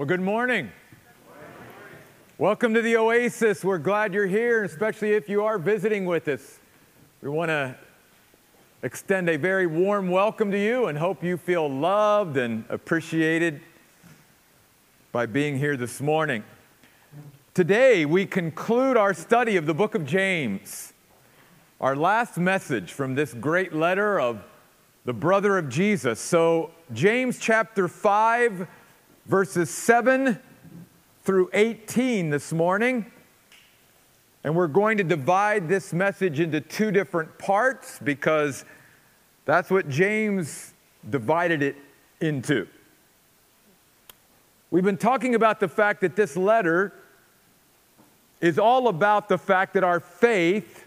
Well, good morning. Welcome to the Oasis. We're glad you're here, especially if you are visiting with us. We want to extend a very warm welcome to you and hope you feel loved and appreciated by being here this morning. Today, we conclude our study of the book of James, our last message from this great letter of the brother of Jesus. So, James chapter 5, verses 7 through 18 this morning. And we're going to divide this message into two different parts because that's what James divided it into. We've been talking about the fact that this letter is all about the fact that our faith,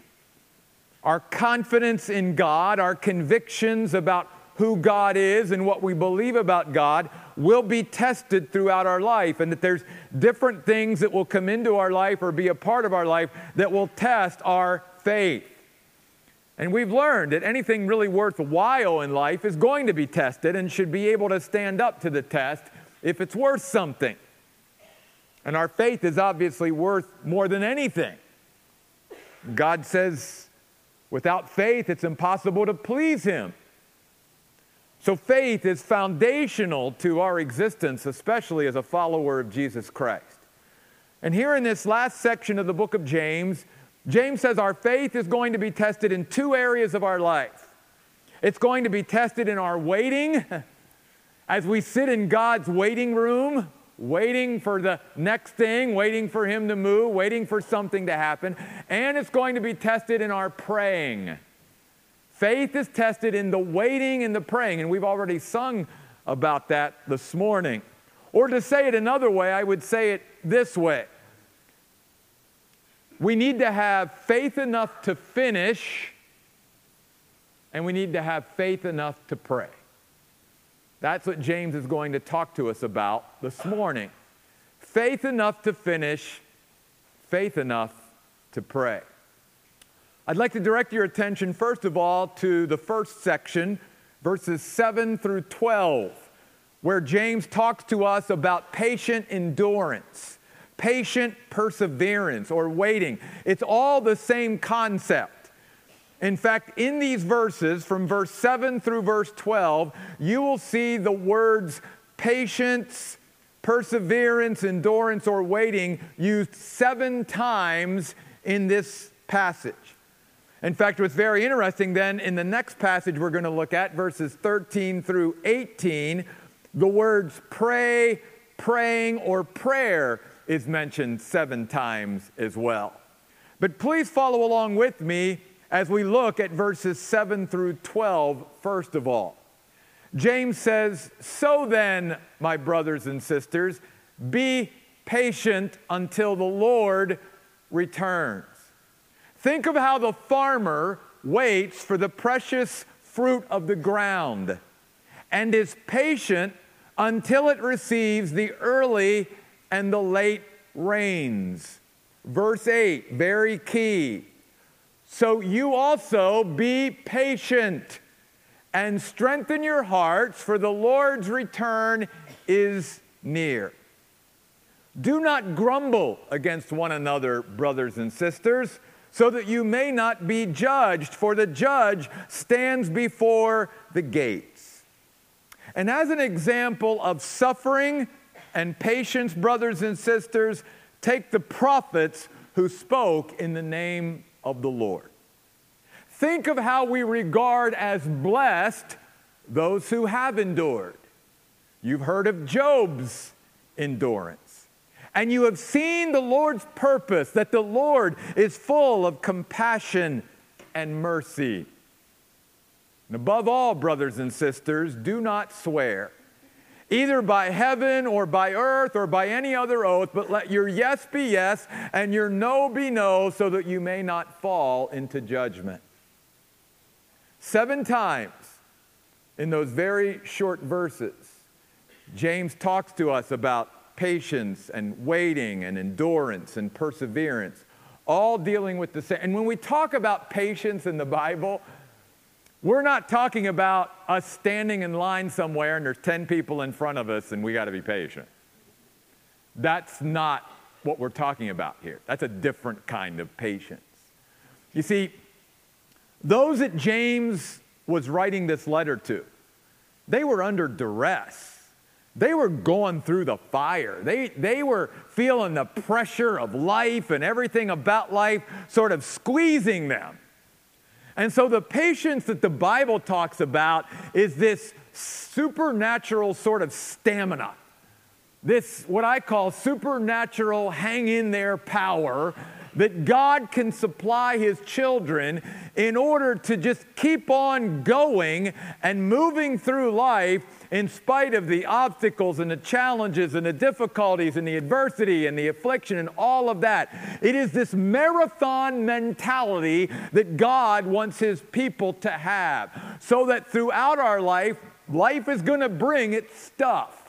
our confidence in God, our convictions about who God is and what we believe about God will be tested throughout our life, and that there's different things that will come into our life or be a part of our life that will test our faith. And we've learned that anything really worthwhile in life is going to be tested and should be able to stand up to the test if it's worth something. And our faith is obviously worth more than anything. God says, without faith, it's impossible to please Him. So, faith is foundational to our existence, especially as a follower of Jesus Christ. And here in this last section of the book of James, James says our faith is going to be tested in two areas of our life. It's going to be tested in our waiting, as we sit in God's waiting room, waiting for the next thing, waiting for Him to move, waiting for something to happen. And it's going to be tested in our praying Faith is tested in the waiting and the praying, and we've already sung about that this morning. Or to say it another way, I would say it this way We need to have faith enough to finish, and we need to have faith enough to pray. That's what James is going to talk to us about this morning. Faith enough to finish, faith enough to pray. I'd like to direct your attention, first of all, to the first section, verses 7 through 12, where James talks to us about patient endurance, patient perseverance, or waiting. It's all the same concept. In fact, in these verses, from verse 7 through verse 12, you will see the words patience, perseverance, endurance, or waiting used seven times in this passage. In fact, what's very interesting then, in the next passage we're going to look at, verses 13 through 18, the words pray, praying, or prayer is mentioned seven times as well. But please follow along with me as we look at verses 7 through 12, first of all. James says, So then, my brothers and sisters, be patient until the Lord returns. Think of how the farmer waits for the precious fruit of the ground and is patient until it receives the early and the late rains. Verse 8, very key. So you also be patient and strengthen your hearts, for the Lord's return is near. Do not grumble against one another, brothers and sisters so that you may not be judged, for the judge stands before the gates. And as an example of suffering and patience, brothers and sisters, take the prophets who spoke in the name of the Lord. Think of how we regard as blessed those who have endured. You've heard of Job's endurance and you have seen the Lord's purpose, that the Lord is full of compassion and mercy. And above all, brothers and sisters, do not swear, either by heaven or by earth or by any other oath, but let your yes be yes and your no be no, so that you may not fall into judgment. Seven times in those very short verses, James talks to us about patience and waiting and endurance and perseverance, all dealing with the same. And when we talk about patience in the Bible, we're not talking about us standing in line somewhere and there's 10 people in front of us and we got to be patient. That's not what we're talking about here. That's a different kind of patience. You see, those that James was writing this letter to, they were under duress. They were going through the fire. They, they were feeling the pressure of life and everything about life sort of squeezing them. And so, the patience that the Bible talks about is this supernatural sort of stamina, this what I call supernatural hang in there power that God can supply His children in order to just keep on going and moving through life in spite of the obstacles and the challenges and the difficulties and the adversity and the affliction and all of that. It is this marathon mentality that God wants His people to have so that throughout our life, life is going to bring its stuff.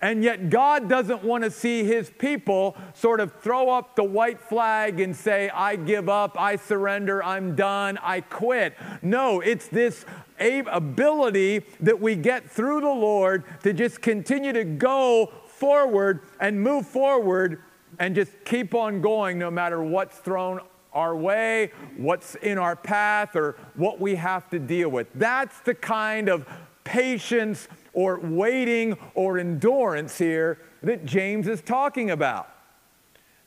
And yet, God doesn't want to see his people sort of throw up the white flag and say, I give up, I surrender, I'm done, I quit. No, it's this ability that we get through the Lord to just continue to go forward and move forward and just keep on going no matter what's thrown our way, what's in our path, or what we have to deal with. That's the kind of patience or waiting or endurance here that James is talking about.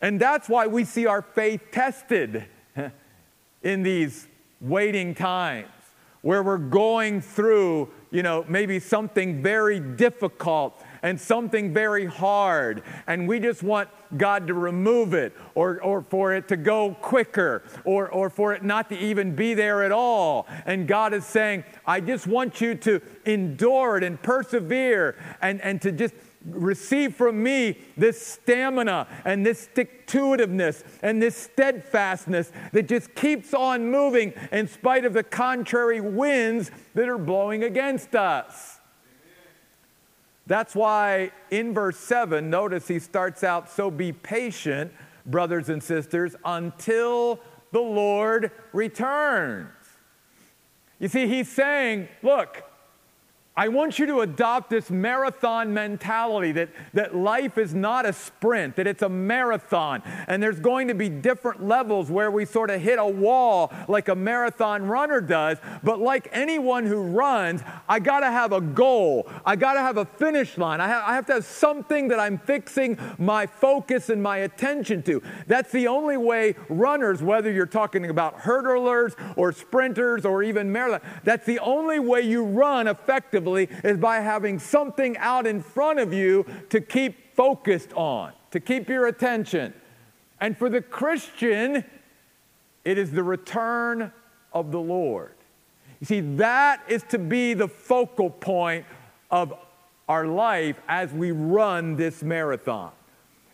And that's why we see our faith tested in these waiting times where we're going through, you know, maybe something very difficult and something very hard, and we just want God to remove it or, or for it to go quicker or, or for it not to even be there at all. And God is saying, I just want you to endure it and persevere and, and to just receive from me this stamina and this stick to itiveness and this steadfastness that just keeps on moving in spite of the contrary winds that are blowing against us. That's why in verse 7, notice he starts out, so be patient, brothers and sisters, until the Lord returns. You see, he's saying, look, I want you to adopt this marathon mentality that, that life is not a sprint, that it's a marathon. And there's going to be different levels where we sort of hit a wall like a marathon runner does. But like anyone who runs, I got to have a goal. I got to have a finish line. I have, I have to have something that I'm fixing my focus and my attention to. That's the only way runners, whether you're talking about hurdlers or sprinters or even marathon, that's the only way you run effectively is by having something out in front of you to keep focused on, to keep your attention. And for the Christian, it is the return of the Lord. You see, that is to be the focal point of our life as we run this marathon.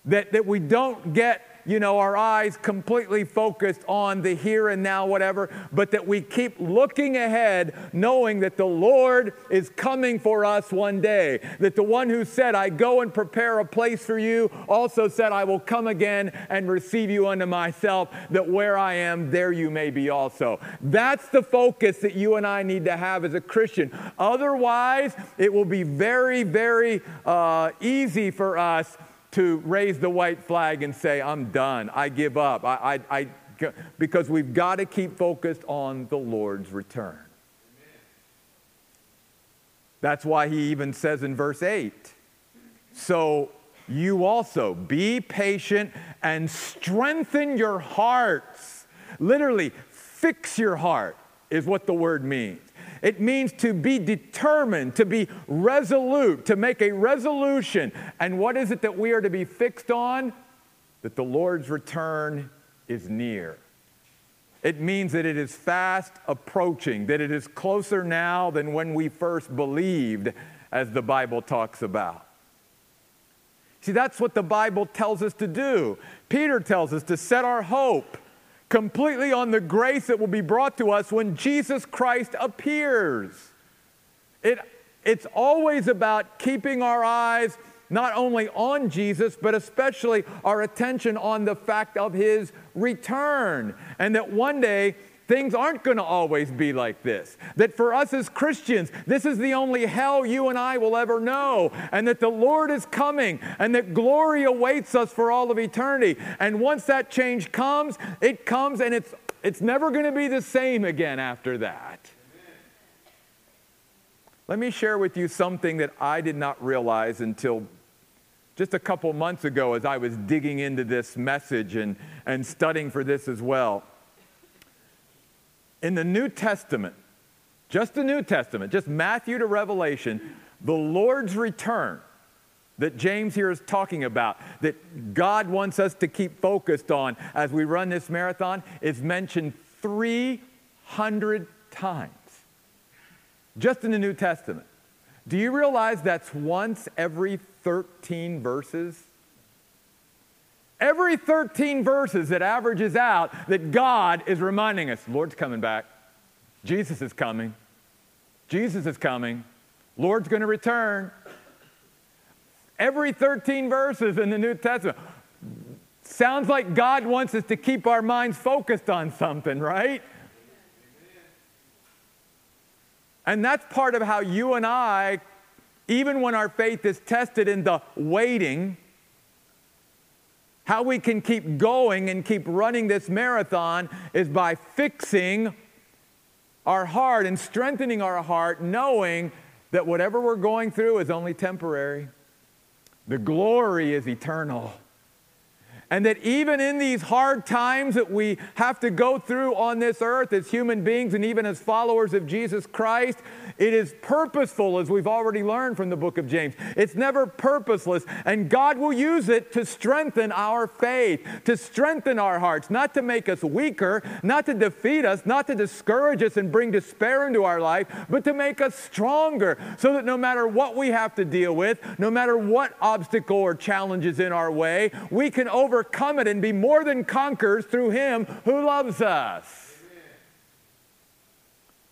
That, that we don't get you know, our eyes completely focused on the here and now, whatever, but that we keep looking ahead, knowing that the Lord is coming for us one day. That the one who said, I go and prepare a place for you, also said, I will come again and receive you unto myself, that where I am, there you may be also. That's the focus that you and I need to have as a Christian. Otherwise, it will be very, very uh, easy for us to raise the white flag and say, I'm done, I give up, I, I, I because we've got to keep focused on the Lord's return. That's why he even says in verse 8, so you also be patient and strengthen your hearts. Literally, fix your heart is what the word means. It means to be determined, to be resolute, to make a resolution. And what is it that we are to be fixed on? That the Lord's return is near. It means that it is fast approaching, that it is closer now than when we first believed, as the Bible talks about. See, that's what the Bible tells us to do. Peter tells us to set our hope completely on the grace that will be brought to us when Jesus Christ appears. It, it's always about keeping our eyes not only on Jesus, but especially our attention on the fact of his return. And that one day things aren't going to always be like this. That for us as Christians, this is the only hell you and I will ever know. And that the Lord is coming and that glory awaits us for all of eternity. And once that change comes, it comes and it's, it's never going to be the same again after that. Let me share with you something that I did not realize until just a couple months ago as I was digging into this message and, and studying for this as well. In the New Testament, just the New Testament, just Matthew to Revelation, the Lord's return that James here is talking about, that God wants us to keep focused on as we run this marathon, is mentioned 300 times just in the New Testament. Do you realize that's once every 13 verses? Every 13 verses, it averages out that God is reminding us Lord's coming back. Jesus is coming. Jesus is coming. Lord's going to return. Every 13 verses in the New Testament sounds like God wants us to keep our minds focused on something, right? And that's part of how you and I even when our faith is tested in the waiting, how we can keep going and keep running this marathon is by fixing our heart and strengthening our heart, knowing that whatever we're going through is only temporary. The glory is eternal. And that even in these hard times that we have to go through on this earth as human beings and even as followers of Jesus Christ, it is purposeful, as we've already learned from the book of James. It's never purposeless, and God will use it to strengthen our faith, to strengthen our hearts, not to make us weaker, not to defeat us, not to discourage us and bring despair into our life, but to make us stronger so that no matter what we have to deal with, no matter what obstacle or challenge is in our way, we can overcome it and be more than conquerors through Him who loves us.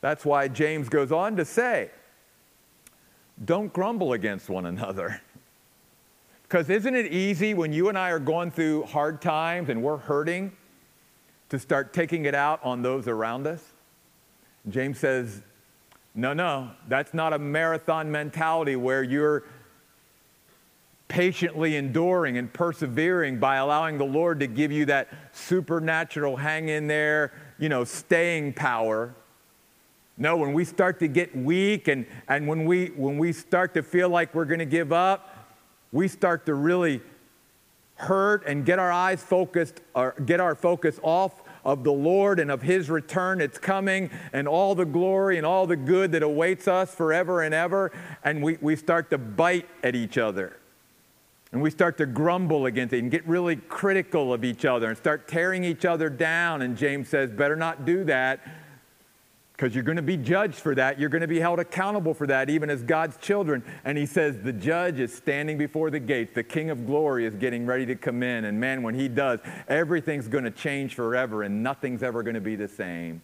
That's why James goes on to say, don't grumble against one another. Because isn't it easy when you and I are going through hard times and we're hurting to start taking it out on those around us? James says, no, no, that's not a marathon mentality where you're patiently enduring and persevering by allowing the Lord to give you that supernatural hang in there, you know, staying power. No, when we start to get weak and, and when, we, when we start to feel like we're going to give up, we start to really hurt and get our eyes focused or get our focus off of the Lord and of His return. It's coming and all the glory and all the good that awaits us forever and ever. And we, we start to bite at each other. And we start to grumble against it and get really critical of each other and start tearing each other down. And James says, better not do that because you're going to be judged for that. You're going to be held accountable for that, even as God's children. And he says, The judge is standing before the gates. The King of glory is getting ready to come in. And man, when he does, everything's going to change forever and nothing's ever going to be the same.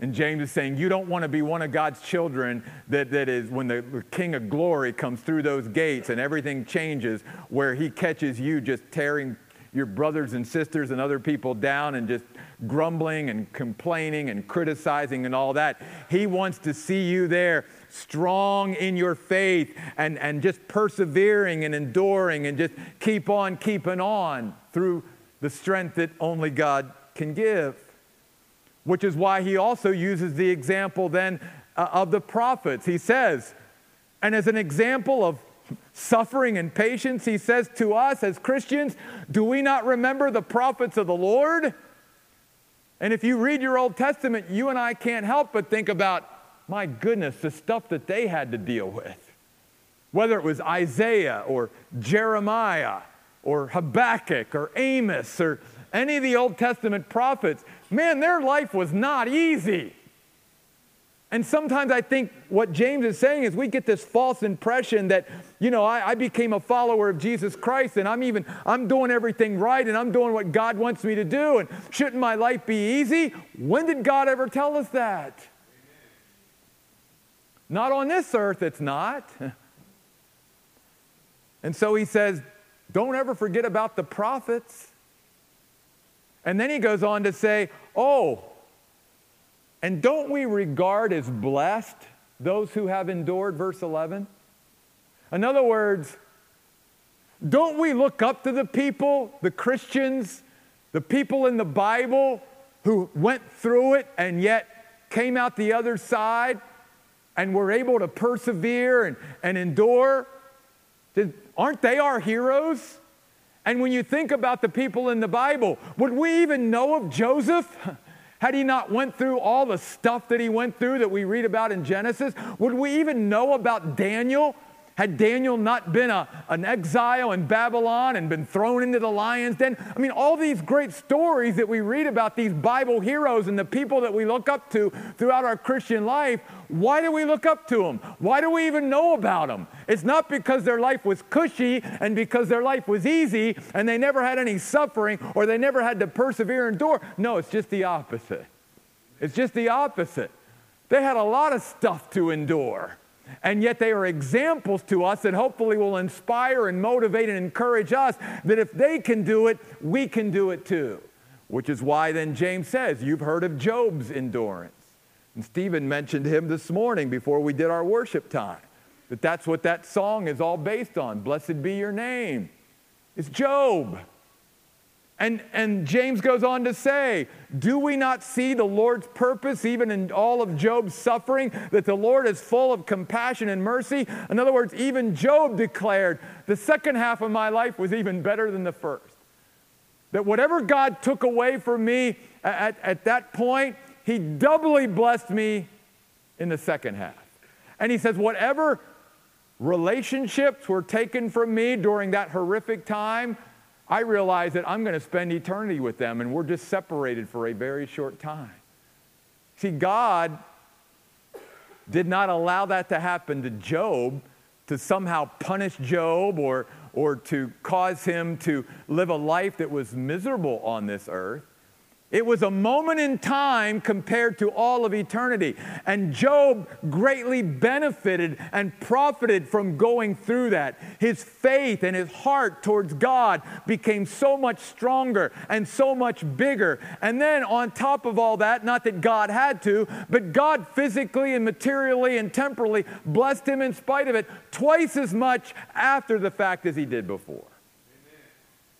And James is saying, You don't want to be one of God's children that, that is when the King of glory comes through those gates and everything changes, where he catches you just tearing your brothers and sisters and other people down and just grumbling and complaining and criticizing and all that. He wants to see you there strong in your faith and, and just persevering and enduring and just keep on keeping on through the strength that only God can give. Which is why he also uses the example then uh, of the prophets. He says, and as an example of suffering and patience, he says to us as Christians, Do we not remember the prophets of the Lord? And if you read your Old Testament, you and I can't help but think about, my goodness, the stuff that they had to deal with. Whether it was Isaiah or Jeremiah or Habakkuk or Amos or any of the Old Testament prophets, man, their life was not easy. And sometimes I think what James is saying is we get this false impression that, you know, I, I, became a follower of Jesus Christ and I'm even, I'm doing everything right and I'm doing what God wants me to do and shouldn't my life be easy? When did God ever tell us that? Not on this earth, it's not. And so he says, don't ever forget about the prophets. And then he goes on to say, Oh, and don't we regard as blessed those who have endured, verse 11? In other words, don't we look up to the people, the Christians, the people in the Bible who went through it and yet came out the other side and were able to persevere and, and endure? Did, aren't they our heroes? And when you think about the people in the Bible, would we even know of Joseph? Had he not went through all the stuff that he went through that we read about in Genesis? Would we even know about Daniel? Had Daniel not been a, an exile in Babylon and been thrown into the lion's den? I mean, all these great stories that we read about these Bible heroes and the people that we look up to throughout our Christian life, why do we look up to them? Why do we even know about them? It's not because their life was cushy and because their life was easy and they never had any suffering or they never had to persevere and endure. No, it's just the opposite. It's just the opposite. They had a lot of stuff to endure. And yet they are examples to us that hopefully will inspire and motivate and encourage us that if they can do it, we can do it too. Which is why then James says, You've heard of Job's endurance. And Stephen mentioned him this morning before we did our worship time. That that's what that song is all based on. Blessed be your name. It's Job. And, and James goes on to say, Do we not see the Lord's purpose even in all of Job's suffering? That the Lord is full of compassion and mercy? In other words, even Job declared, The second half of my life was even better than the first. That whatever God took away from me at, at that point, He doubly blessed me in the second half. And He says, Whatever relationships were taken from me during that horrific time, I realize that I'm going to spend eternity with them and we're just separated for a very short time. See, God did not allow that to happen to Job to somehow punish Job or, or to cause him to live a life that was miserable on this earth. It was a moment in time compared to all of eternity. And Job greatly benefited and profited from going through that. His faith and his heart towards God became so much stronger and so much bigger. And then, on top of all that, not that God had to, but God physically and materially and temporally blessed him in spite of it twice as much after the fact as he did before. Amen.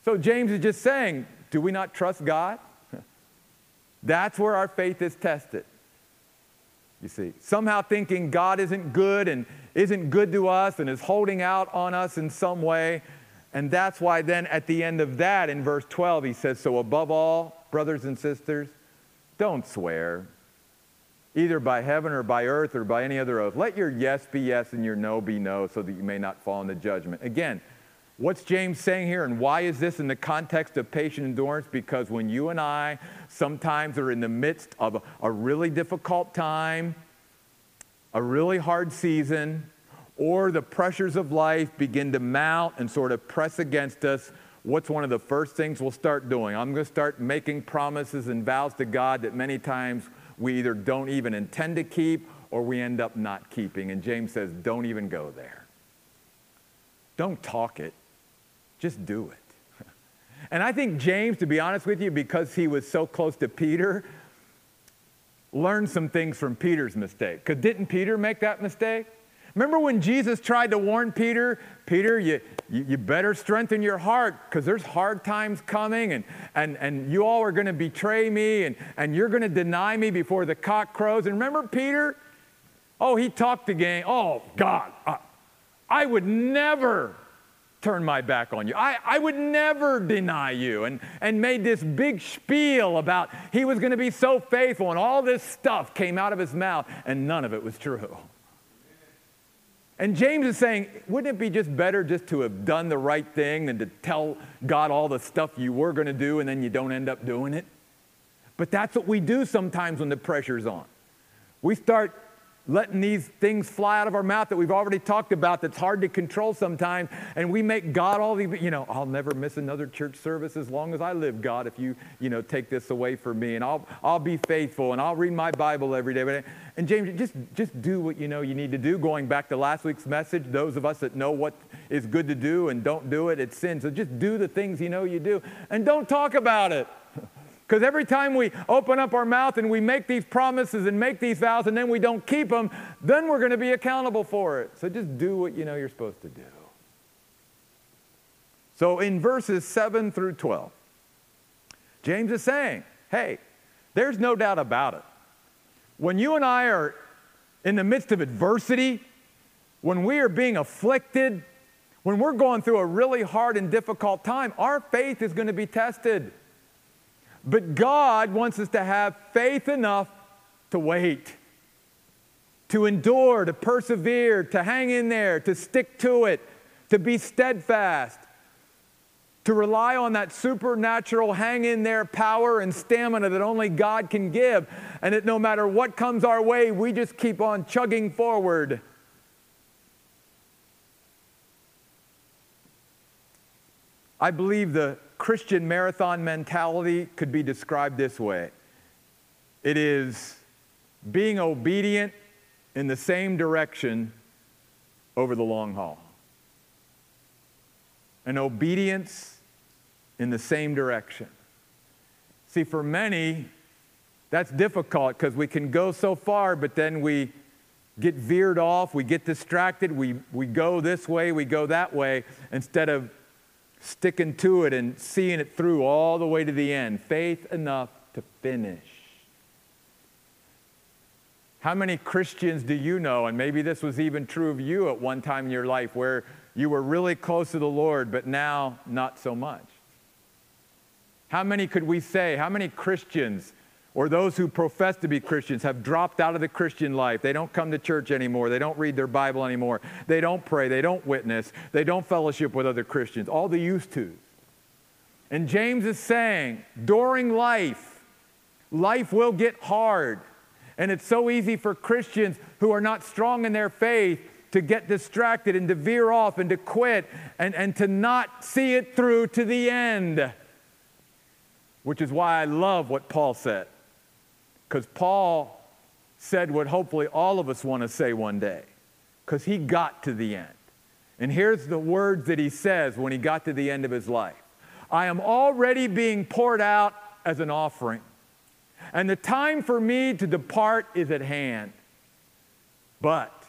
So, James is just saying, do we not trust God? That's where our faith is tested. You see, somehow thinking God isn't good and isn't good to us and is holding out on us in some way. And that's why then at the end of that, in verse 12, he says, So above all, brothers and sisters, don't swear, either by heaven or by earth or by any other oath. Let your yes be yes and your no be no, so that you may not fall into judgment. Again, What's James saying here, and why is this in the context of patient endurance? Because when you and I sometimes are in the midst of a, really difficult time, a really hard season, or the pressures of life begin to mount and sort of press against us, what's one of the first things we'll start doing? I'm going to start making promises and vows to God that many times we either don't even intend to keep or we end up not keeping. And James says, don't even go there. Don't talk it. Just do it. And I think James, to be honest with you, because he was so close to Peter, learned some things from Peter's mistake. Because didn't Peter make that mistake? Remember when Jesus tried to warn Peter, Peter, you, you, better strengthen your heart because there's hard times coming and, and, and you all are going to betray me and, and you're going to deny me before the cock crows. And remember Peter? Oh, he talked again. Oh, God, uh, I would never turn my back on you. I, I would never deny you. And, and made this big spiel about he was going to be so faithful, and all this stuff came out of his mouth, and none of it was true. And James is saying, wouldn't it be just better just to have done the right thing than to tell God all the stuff you were going to do and then you don't end up doing it? But that's what we do sometimes when the pressure's on. We start letting these things fly out of our mouth that we've already talked about that's hard to control sometimes and we make god all the you know i'll never miss another church service as long as i live god if you you know take this away from me and i'll i'll be faithful and i'll read my bible every day. And james just just do what you know you need to do. Going back to last week's message those of us that know what is good to do and don't do it it's sin. So just do the things you know you do and don't talk about it Because every time we open up our mouth and we make these promises and make these vows and then we don't keep them, then we're going to be accountable for it. So just do what you know you're supposed to do. So in verses 7 through 12, James is saying, hey, there's no doubt about it. When you and I are in the midst of adversity, when we are being afflicted, when we're going through a really hard and difficult time, our faith is going to be tested. But God wants us to have faith enough to wait, to endure, to persevere, to hang in there, to stick to it, to be steadfast, to rely on that supernatural hang in there power and stamina that only God can give. And that no matter what comes our way, we just keep on chugging forward. I believe the Christian marathon mentality could be described this way it is being obedient in the same direction over the long haul. An obedience in the same direction. See, for many, that's difficult because we can go so far, but then we get veered off, we get distracted, we, we go this way, we go that way, instead of sticking to it and seeing it through all the way to the end. Faith enough to finish. How many Christians do you know, and maybe this was even true of you at one time in your life, where you were really close to the Lord, but now not so much? How many could we say? How many Christians or those who profess to be Christians have dropped out of the Christian life. They don't come to church anymore. They don't read their Bible anymore. They don't pray. They don't witness. They don't fellowship with other Christians. All the used to. And James is saying, during life, life will get hard. And it's so easy for Christians who are not strong in their faith to get distracted and to veer off and to quit and, and to not see it through to the end. Which is why I love what Paul said. Because Paul said what hopefully all of us want to say one day, because he got to the end. And here's the words that he says when he got to the end of his life I am already being poured out as an offering, and the time for me to depart is at hand. But,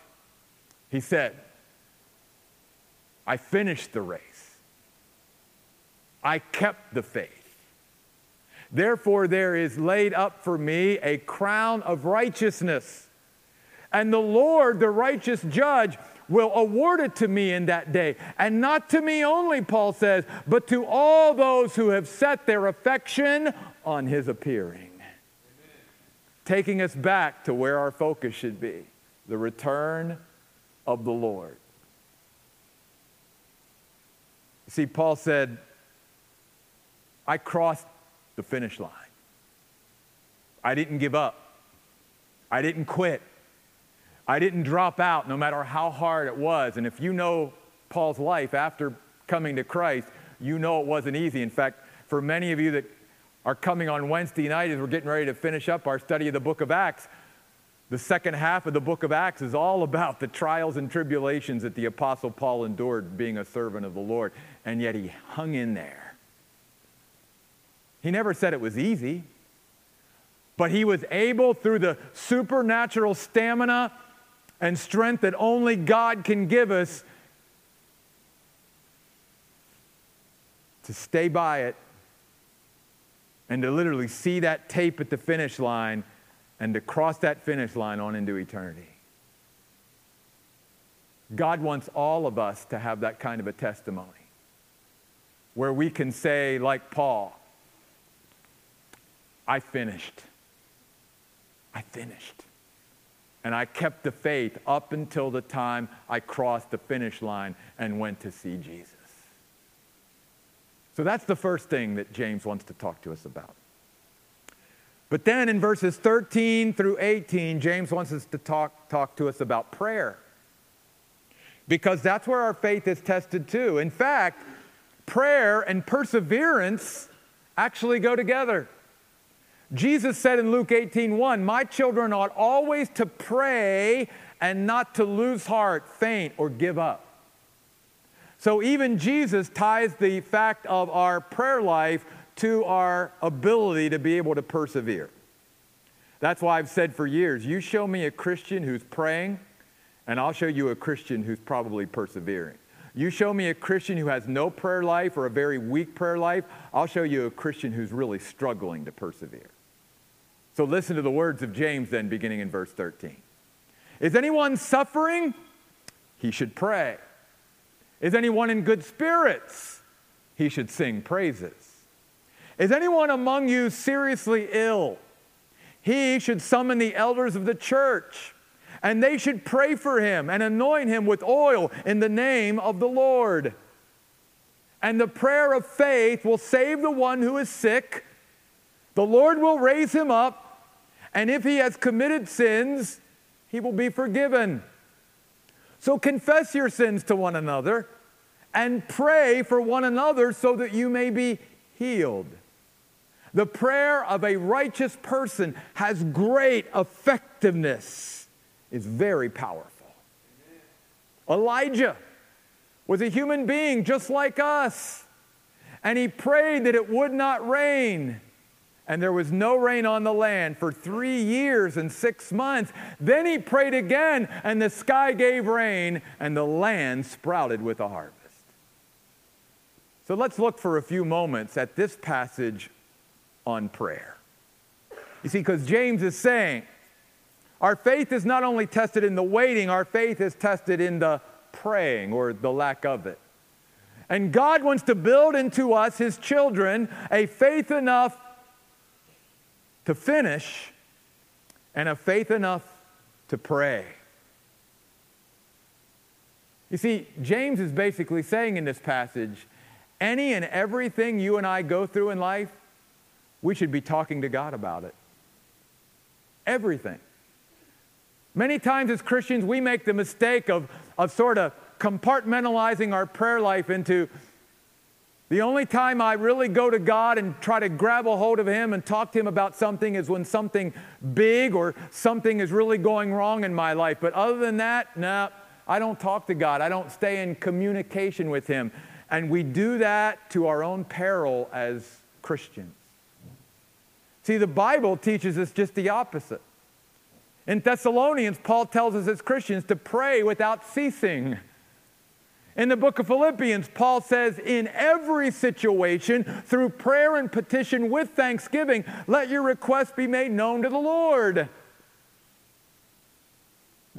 he said, I finished the race, I kept the faith. Therefore, there is laid up for me a crown of righteousness. And the Lord, the righteous judge, will award it to me in that day. And not to me only, Paul says, but to all those who have set their affection on his appearing. Amen. Taking us back to where our focus should be the return of the Lord. See, Paul said, I crossed the finish line. I didn't give up. I didn't quit. I didn't drop out no matter how hard it was. And if you know Paul's life after coming to Christ, you know it wasn't easy. In fact, for many of you that are coming on Wednesday night as we're getting ready to finish up our study of the book of Acts, the second half of the book of Acts is all about the trials and tribulations that the Apostle Paul endured being a servant of the Lord. And yet he hung in there. He never said it was easy, but he was able, through the supernatural stamina and strength that only God can give us, to stay by it and to literally see that tape at the finish line and to cross that finish line on into eternity. God wants all of us to have that kind of a testimony where we can say, like Paul, I finished. I finished. And I kept the faith up until the time I crossed the finish line and went to see Jesus. So that's the first thing that James wants to talk to us about. But then in verses 13 through 18, James wants us to talk, talk to us about prayer. Because that's where our faith is tested too. In fact, prayer and perseverance actually go together. Jesus said in Luke 18 1, My children ought always to pray and not to lose heart, faint, or give up. So even Jesus ties the fact of our prayer life to our ability to be able to persevere. That's why I've said for years you show me a Christian who's praying, and I'll show you a Christian who's probably persevering. You show me a Christian who has no prayer life or a very weak prayer life, I'll show you a Christian who's really struggling to persevere. So listen to the words of James then, beginning in verse 13. Is anyone suffering? He should pray. Is anyone in good spirits? He should sing praises. Is anyone among you seriously ill? He should summon the elders of the church, and they should pray for him and anoint him with oil in the name of the Lord. And the prayer of faith will save the one who is sick. The Lord will raise him up, and if he has committed sins, he will be forgiven. So confess your sins to one another and pray for one another so that you may be healed. The prayer of a righteous person has great effectiveness, is very powerful. Elijah was a human being just like us, and he prayed that it would not rain. And there was no rain on the land for three years and six months. Then he prayed again, and the sky gave rain, and the land sprouted with a harvest. So let's look for a few moments at this passage on prayer. You see, because James is saying, our faith is not only tested in the waiting, our faith is tested in the praying or the lack of it. And God wants to build into us, his children, a faith enough to finish and a faith enough to pray. You see, James is basically saying in this passage any and everything you and I go through in life, we should be talking to God about it. Everything. Many times as Christians, we make the mistake of, of sort of compartmentalizing our prayer life into the only time I really go to God and try to grab a hold of Him and talk to Him about something is when something big or something is really going wrong in my life. But other than that, no, I don't talk to God. I don't stay in communication with Him. And we do that to our own peril as Christians. See, the Bible teaches us just the opposite. In Thessalonians, Paul tells us as Christians to pray without ceasing. In the book of Philippians, Paul says, In every situation, through prayer and petition with thanksgiving, let your requests be made known to the Lord.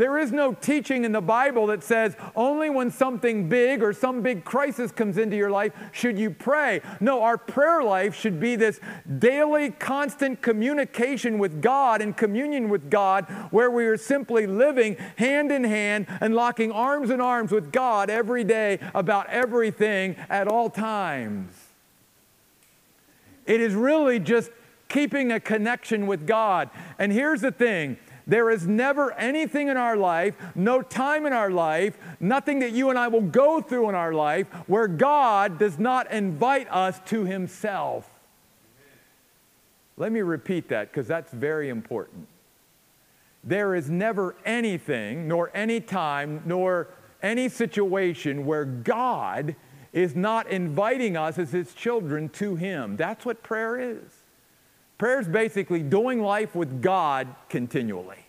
There is no teaching in the Bible that says only when something big or some big crisis comes into your life should you pray. No, our prayer life should be this daily, constant communication with God and communion with God where we are simply living hand in hand and locking arms in arms with God every day about everything at all times. It is really just keeping a connection with God. And here's the thing there is never anything in our life, no time in our life, nothing that you and I will go through in our life where God does not invite us to Himself. Let me repeat that because that's very important. There is never anything, nor any time, nor any situation where God is not inviting us as His children to Him. That's what prayer is. Prayer is basically doing life with God continually.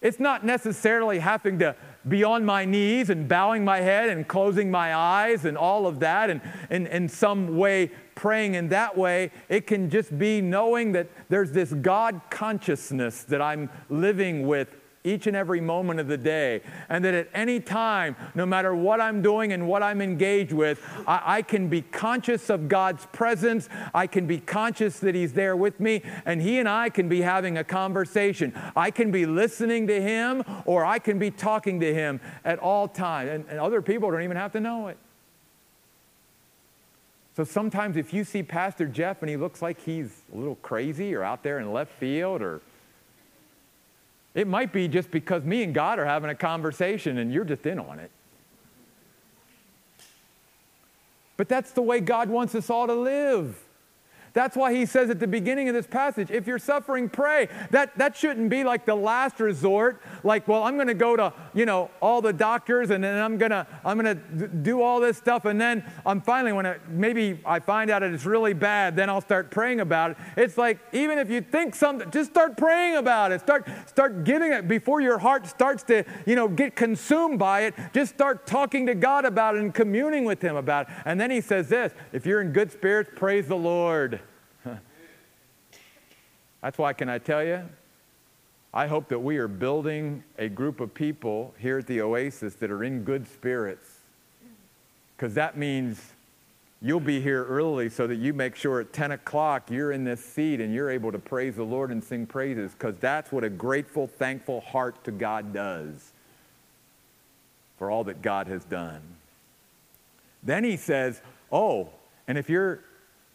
It's not necessarily having to be on my knees and bowing my head and closing my eyes and all of that and in some way praying in that way. It can just be knowing that there's this God consciousness that I'm living with each and every moment of the day. And that at any time, no matter what I'm doing and what I'm engaged with, I, I, can be conscious of God's presence. I can be conscious that He's there with me, and He and I can be having a conversation. I can be listening to Him, or I can be talking to Him at all times. And, and other people don't even have to know it. So sometimes if you see Pastor Jeff and he looks like he's a little crazy or out there in left field or it might be just because me and God are having a conversation and you're just in on it. But that's the way God wants us all to live. That's why he says at the beginning of this passage, if you're suffering, pray. That, that shouldn't be like the last resort, like, well, I'm going to go to you know, all the doctors and then I'm gonna, I'm gonna do all this stuff and then I'm finally, when it, maybe I find out it's really bad, then I'll start praying about it. It's like, even if you think something, just start praying about it. Start, start giving it before your heart starts to, you know, get consumed by it. Just start talking to God about it and communing with Him about it. And then He says this if you're in good spirits, praise the Lord. That's why, can I tell you? I hope that we are building a group of people here at the Oasis that are in good spirits. Because that means you'll be here early so that you make sure at 10 o'clock you're in this seat and you're able to praise the Lord and sing praises. Because that's what a grateful, thankful heart to God does for all that God has done. Then he says, Oh, and if you're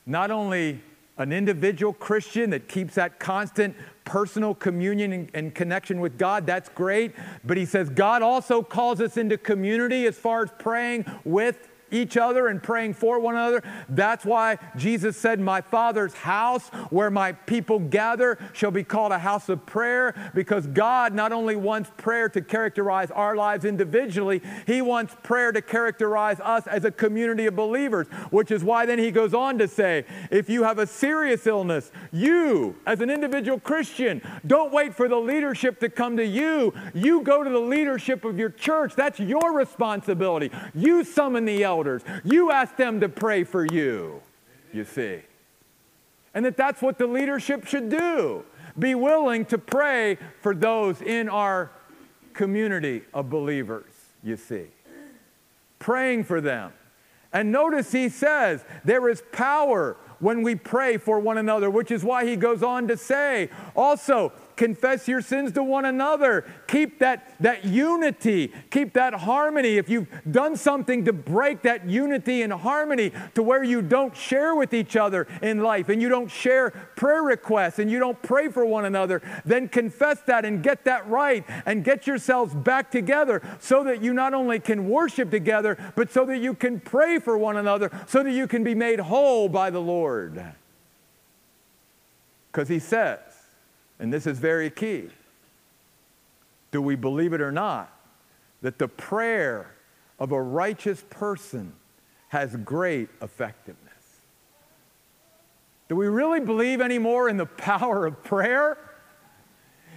not only an individual Christian that keeps that constant personal communion and, and, connection with God, that's great. But he says God also calls us into community as far as praying with each other and praying for one another. That's why Jesus said, My Father's house, where my people gather, shall be called a house of prayer, because God not only wants prayer to characterize our lives individually, He wants prayer to characterize us as a community of believers, which is why then He goes on to say, If you have a serious illness, you, as an individual Christian, don't wait for the leadership to come to you. You go to the leadership of your church. That's your responsibility. You summon the elders elders. You ask them to pray for you, you see. And that that's what the leadership should do. Be willing to pray for those in our community of believers, you see. Praying for them. And notice he says there is power when we pray for one another, which is why he goes on to say also, confess your sins to one another. Keep that, that unity, keep that harmony. If you've done something to break that unity and harmony to where you don't share with each other in life and you don't share prayer requests and you don't pray for one another, then confess that and get that right and get yourselves back together so that you not only can worship together, but so that you can pray for one another, so that you can be made whole by the Lord. Because he says, and this is very key, do we believe it or not, that the prayer of a righteous person has great effectiveness? Do we really believe anymore in the power of prayer?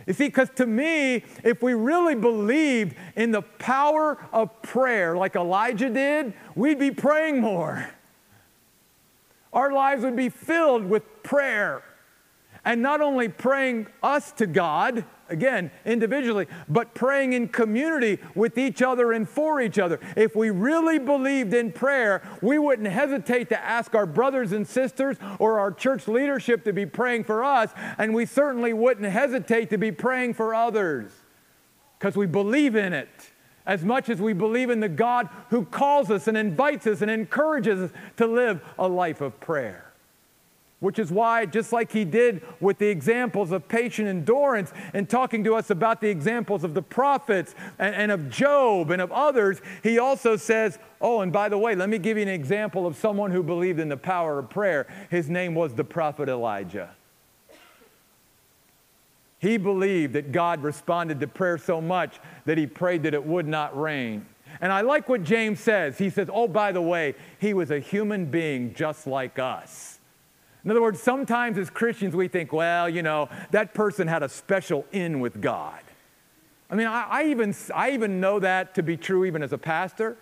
You see, because to me, if we really believed in the power of prayer like Elijah did, we'd be praying more. Our lives would be filled with prayer and not only praying us to God, again, individually, but praying in community with each other and for each other. If we really believed in prayer, we wouldn't hesitate to ask our brothers and sisters or our church leadership to be praying for us, and we certainly wouldn't hesitate to be praying for others because we believe in it as much as we believe in the God who calls us and invites us and encourages us to live a life of prayer. Which is why, just like he did with the examples of patient endurance and talking to us about the examples of the prophets and, and, of Job and of others, he also says, Oh, and by the way, let me give you an example of someone who believed in the power of prayer. His name was the prophet Elijah. He believed that God responded to prayer so much that he prayed that it would not rain. And I like what James says. He says, Oh, by the way, he was a human being just like us. In other words, sometimes as Christians we think, well, you know, that person had a special in with God. I mean, I, I, even, I even know that to be true even as a pastor.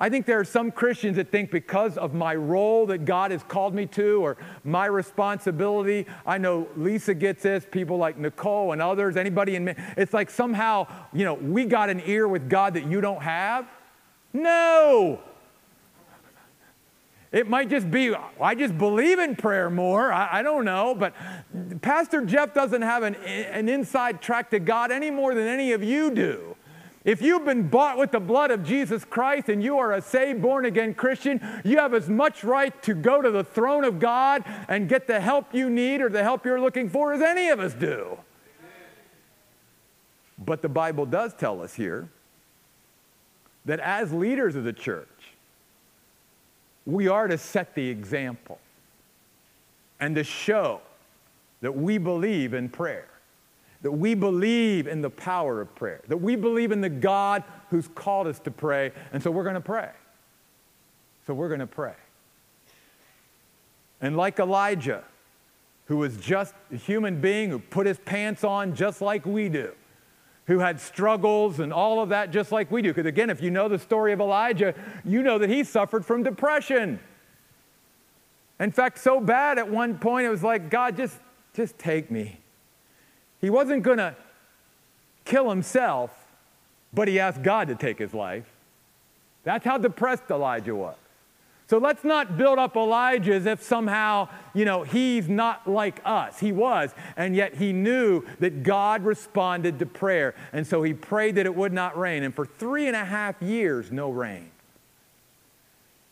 I think there are some Christians that think because of my role that God has called me to or my responsibility, I know Lisa gets this, people like Nicole and others, anybody in me, it's like somehow, you know, we got an ear with God that you don't have. No, it might just be, I just believe in prayer more. I, I, don't know. But Pastor Jeff doesn't have an, an inside track to God any more than any of you do. If you've been bought with the blood of Jesus Christ and you are a saved, born again Christian, you have as much right to go to the throne of God and get the help you need or the help you're looking for as any of us do. But the Bible does tell us here that as leaders of the church, we are to set the example and to show that we believe in prayer. that we believe in the power of prayer, that we believe in the God who's called us to pray, and so we're going to pray. So we're going to pray. And like Elijah, who was just a human being who put his pants on just like we do, who had struggles and all of that just like we do. Because again, if you know the story of Elijah, you know that he suffered from depression. In fact, so bad at one point, it was like, God, just, just take me. He wasn't going to kill himself, but he asked God to take his life. That's how depressed Elijah was. So let's not build up Elijah as if somehow, you know, he's not like us. He was, and yet he knew that God responded to prayer. And so he prayed that it would not rain. And for three and a half years, no rain.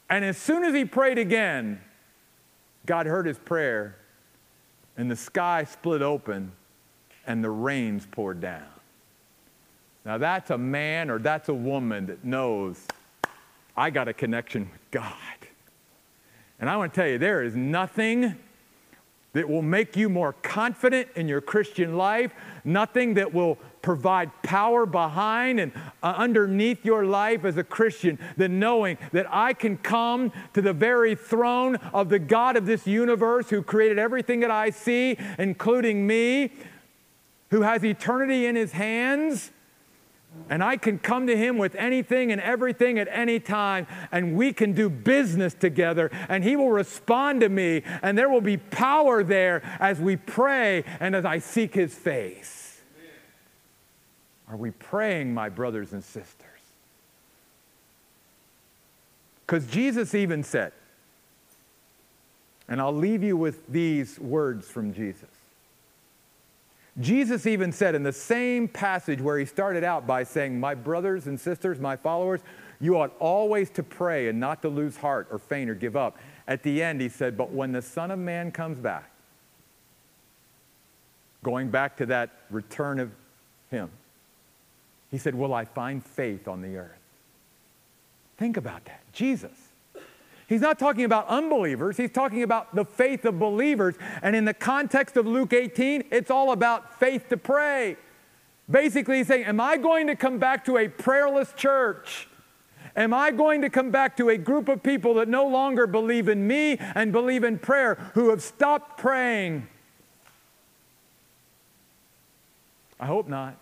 And as soon as he prayed again, God heard his prayer, and the sky split open, and the rains poured down. Now, that's a man or that's a woman that knows I got a connection with God. And I want to tell you, there is nothing that will make you more confident in your Christian life, nothing that will provide power behind and uh, underneath your life as a Christian than knowing that I can come to the very throne of the God of this universe who created everything that I see, including me, who has eternity in his hands and I can come to him with anything and everything at any time, and we can do business together, and he will respond to me, and there will be power there as we pray and as I seek his face. Are we praying, my brothers and sisters? Because Jesus even said, and I'll leave you with these words from Jesus Jesus even said in the same passage where he started out by saying, My brothers and sisters, my followers, you ought always to pray and not to lose heart or faint or give up. At the end, he said, But when the Son of Man comes back, going back to that return of him, he said, Will I find faith on the earth? Think about that. Jesus He's not talking about unbelievers, he's talking about the faith of believers. And in the context of Luke 18, it's all about faith to pray. Basically, he's saying, Am I going to come back to a prayerless church? Am I going to come back to a group of people that no longer believe in me and believe in prayer, who have stopped praying? I hope not.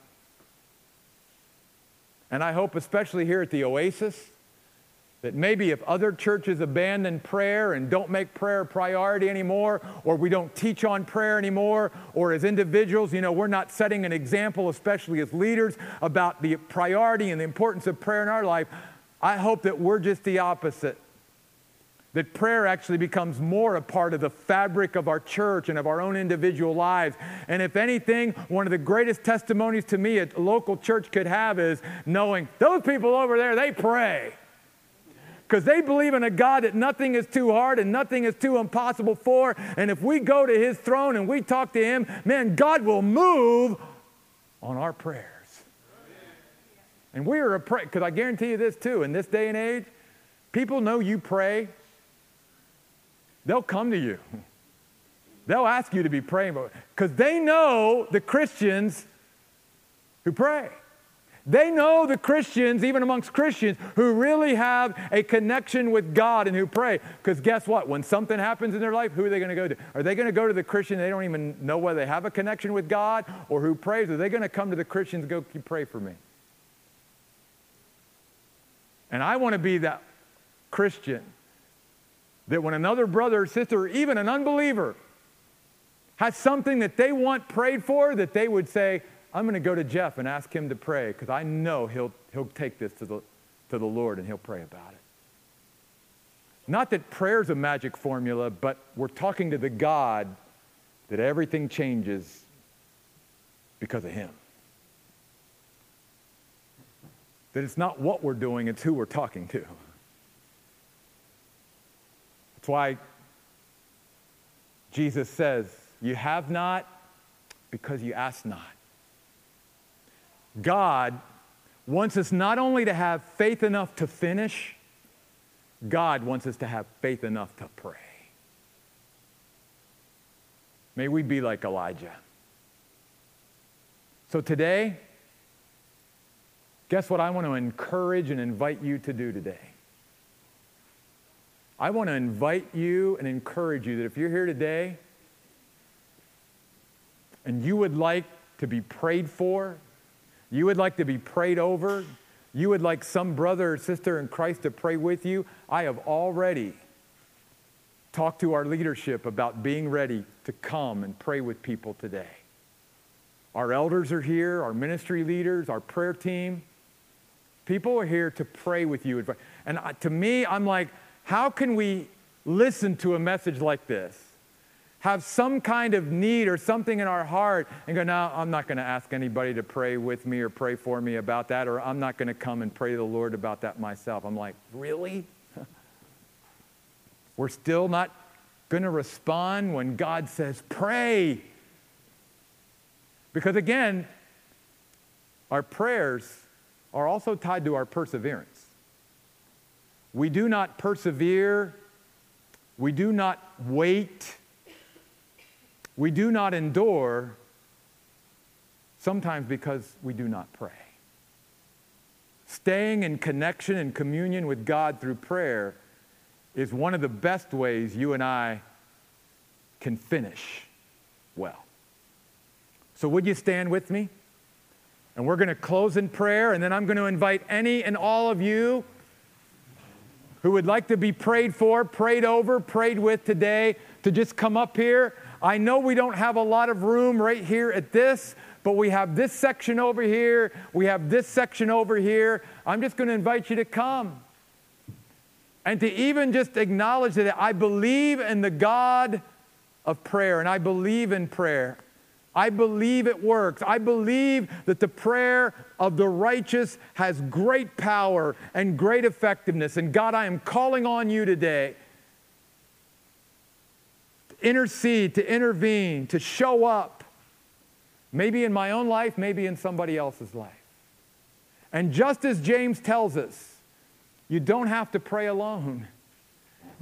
And I hope, especially here at the Oasis, that maybe if other churches abandon prayer and don't make prayer a priority anymore, or we don't teach on prayer anymore, or as individuals, you know, we're not setting an example, especially as leaders, about the priority and the importance of prayer in our life, I hope that we're just the opposite. That prayer actually becomes more a part of the fabric of our church and of our own individual lives. And if anything, one of the greatest testimonies to me a local church could have is knowing those people over there, they pray because they believe in a God that nothing is too hard and nothing is too impossible for. And if we go to his throne and we talk to him, man, God will move on our prayers. And we are a pray, because I guarantee you this too, in this day and age, people know you pray. They'll come to you. They'll ask you to be praying, because they know the Christians who pray. They know the Christians, even amongst Christians, who really have a connection with God and who pray. Because guess what? When something happens in their life, who are they going to go to? Are they going to go to the Christian they don't even know whether they have a connection with God or who prays? Are they going to come to the Christians and go, pray for me? And I want to be that Christian that when another brother or sister or even an unbeliever has something that they want prayed for, that they would say, I'm going to go to Jeff and ask him to pray because I know he'll, he'll take this to the, to the Lord and he'll pray about it. Not that prayer's a magic formula, but we're talking to the God that everything changes because of him. That it's not what we're doing, it's who we're talking to. That's why Jesus says, You have not because you ask not. God wants us not only to have faith enough to finish, God wants us to have faith enough to pray. May we be like Elijah. So today, guess what I want to encourage and invite you to do today? I want to invite you and encourage you that if you're here today and you would like to be prayed for, you would like to be prayed over, you would like some brother or sister in Christ to pray with you, I have already talked to our leadership about being ready to come and pray with people today. Our elders are here, our ministry leaders, our prayer team. People are here to pray with you. And to me, I'm like, how can we listen to a message like this? Have some kind of need or something in our heart and go, no, I'm not going to ask anybody to pray with me or pray for me about that, or I'm not going to come and pray to the Lord about that myself. I'm like, really? We're still not going to respond when God says, pray. Because again, our prayers are also tied to our perseverance. We do not persevere. We do not wait. We do not endure, sometimes because we do not pray. Staying in connection and communion with God through prayer is one of the best ways you and I can finish well. So, would you stand with me? And we're going to close in prayer, and then I'm going to invite any and all of you who would like to be prayed for, prayed over, prayed with today to just come up here. I know we don't have a lot of room right here at this, but we have this section over here, we have this section over here. I'm just going to invite you to come and to even just acknowledge that I believe in the God of prayer and I believe in prayer. I believe it works. I believe that the prayer of the righteous has great power and great effectiveness. And God, I am calling on you today to intercede, to intervene, to show up, maybe in my own life, maybe in somebody else's life. And just as James tells us, you don't have to pray alone.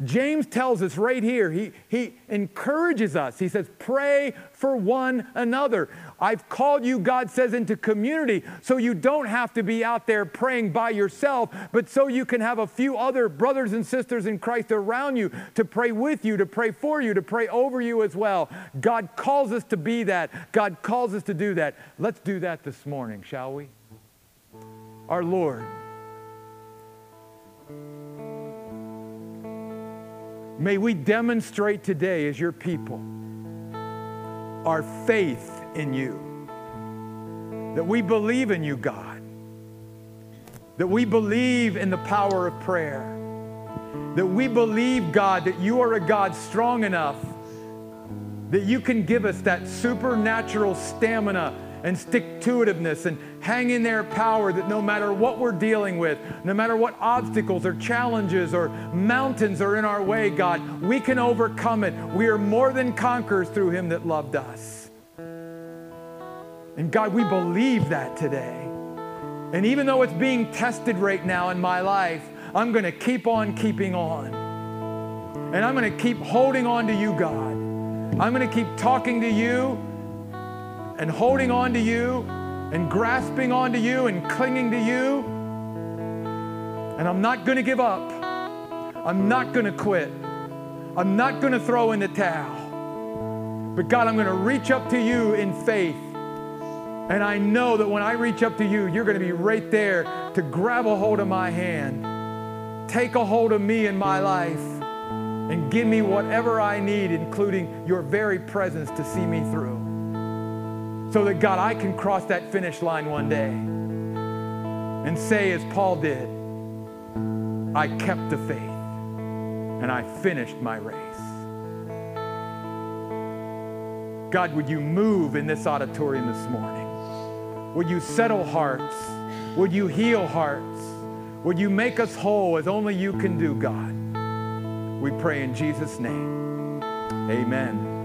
James tells us right here, he, he encourages us. He says, Pray for one another. I've called you, God says, into community so you don't have to be out there praying by yourself, but so you can have a few other brothers and sisters in Christ around you to pray with you, to pray for you, to pray over you as well. God calls us to be that. God calls us to do that. Let's do that this morning, shall we? Our Lord. May we demonstrate today as your people our faith in you. That we believe in you, God. That we believe in the power of prayer. That we believe, God, that you are a God strong enough that you can give us that supernatural stamina and stick to itiveness and hang in there power that no matter what we're dealing with, no matter what obstacles or challenges or mountains are in our way, God, we can overcome it. We are more than conquerors through Him that loved us. And God, we believe that today. And even though it's being tested right now in my life, I'm going to keep on keeping on. And I'm going to keep holding on to you, God. I'm going to keep talking to you and holding on to you and grasping onto you and clinging to you. And I'm not going to give up. I'm not going to quit. I'm not going to throw in the towel. But God, I'm going to reach up to you in faith. And I know that when I reach up to you, you're going to be right there to grab a hold of my hand, take a hold of me in my life, and give me whatever I need, including your very presence to see me through so that God, I can cross that finish line one day and say, as Paul did, I kept the faith and I finished my race. God, would you move in this auditorium this morning? Would you settle hearts? Would you heal hearts? Would you make us whole as only you can do, God? We pray in Jesus' name. Amen.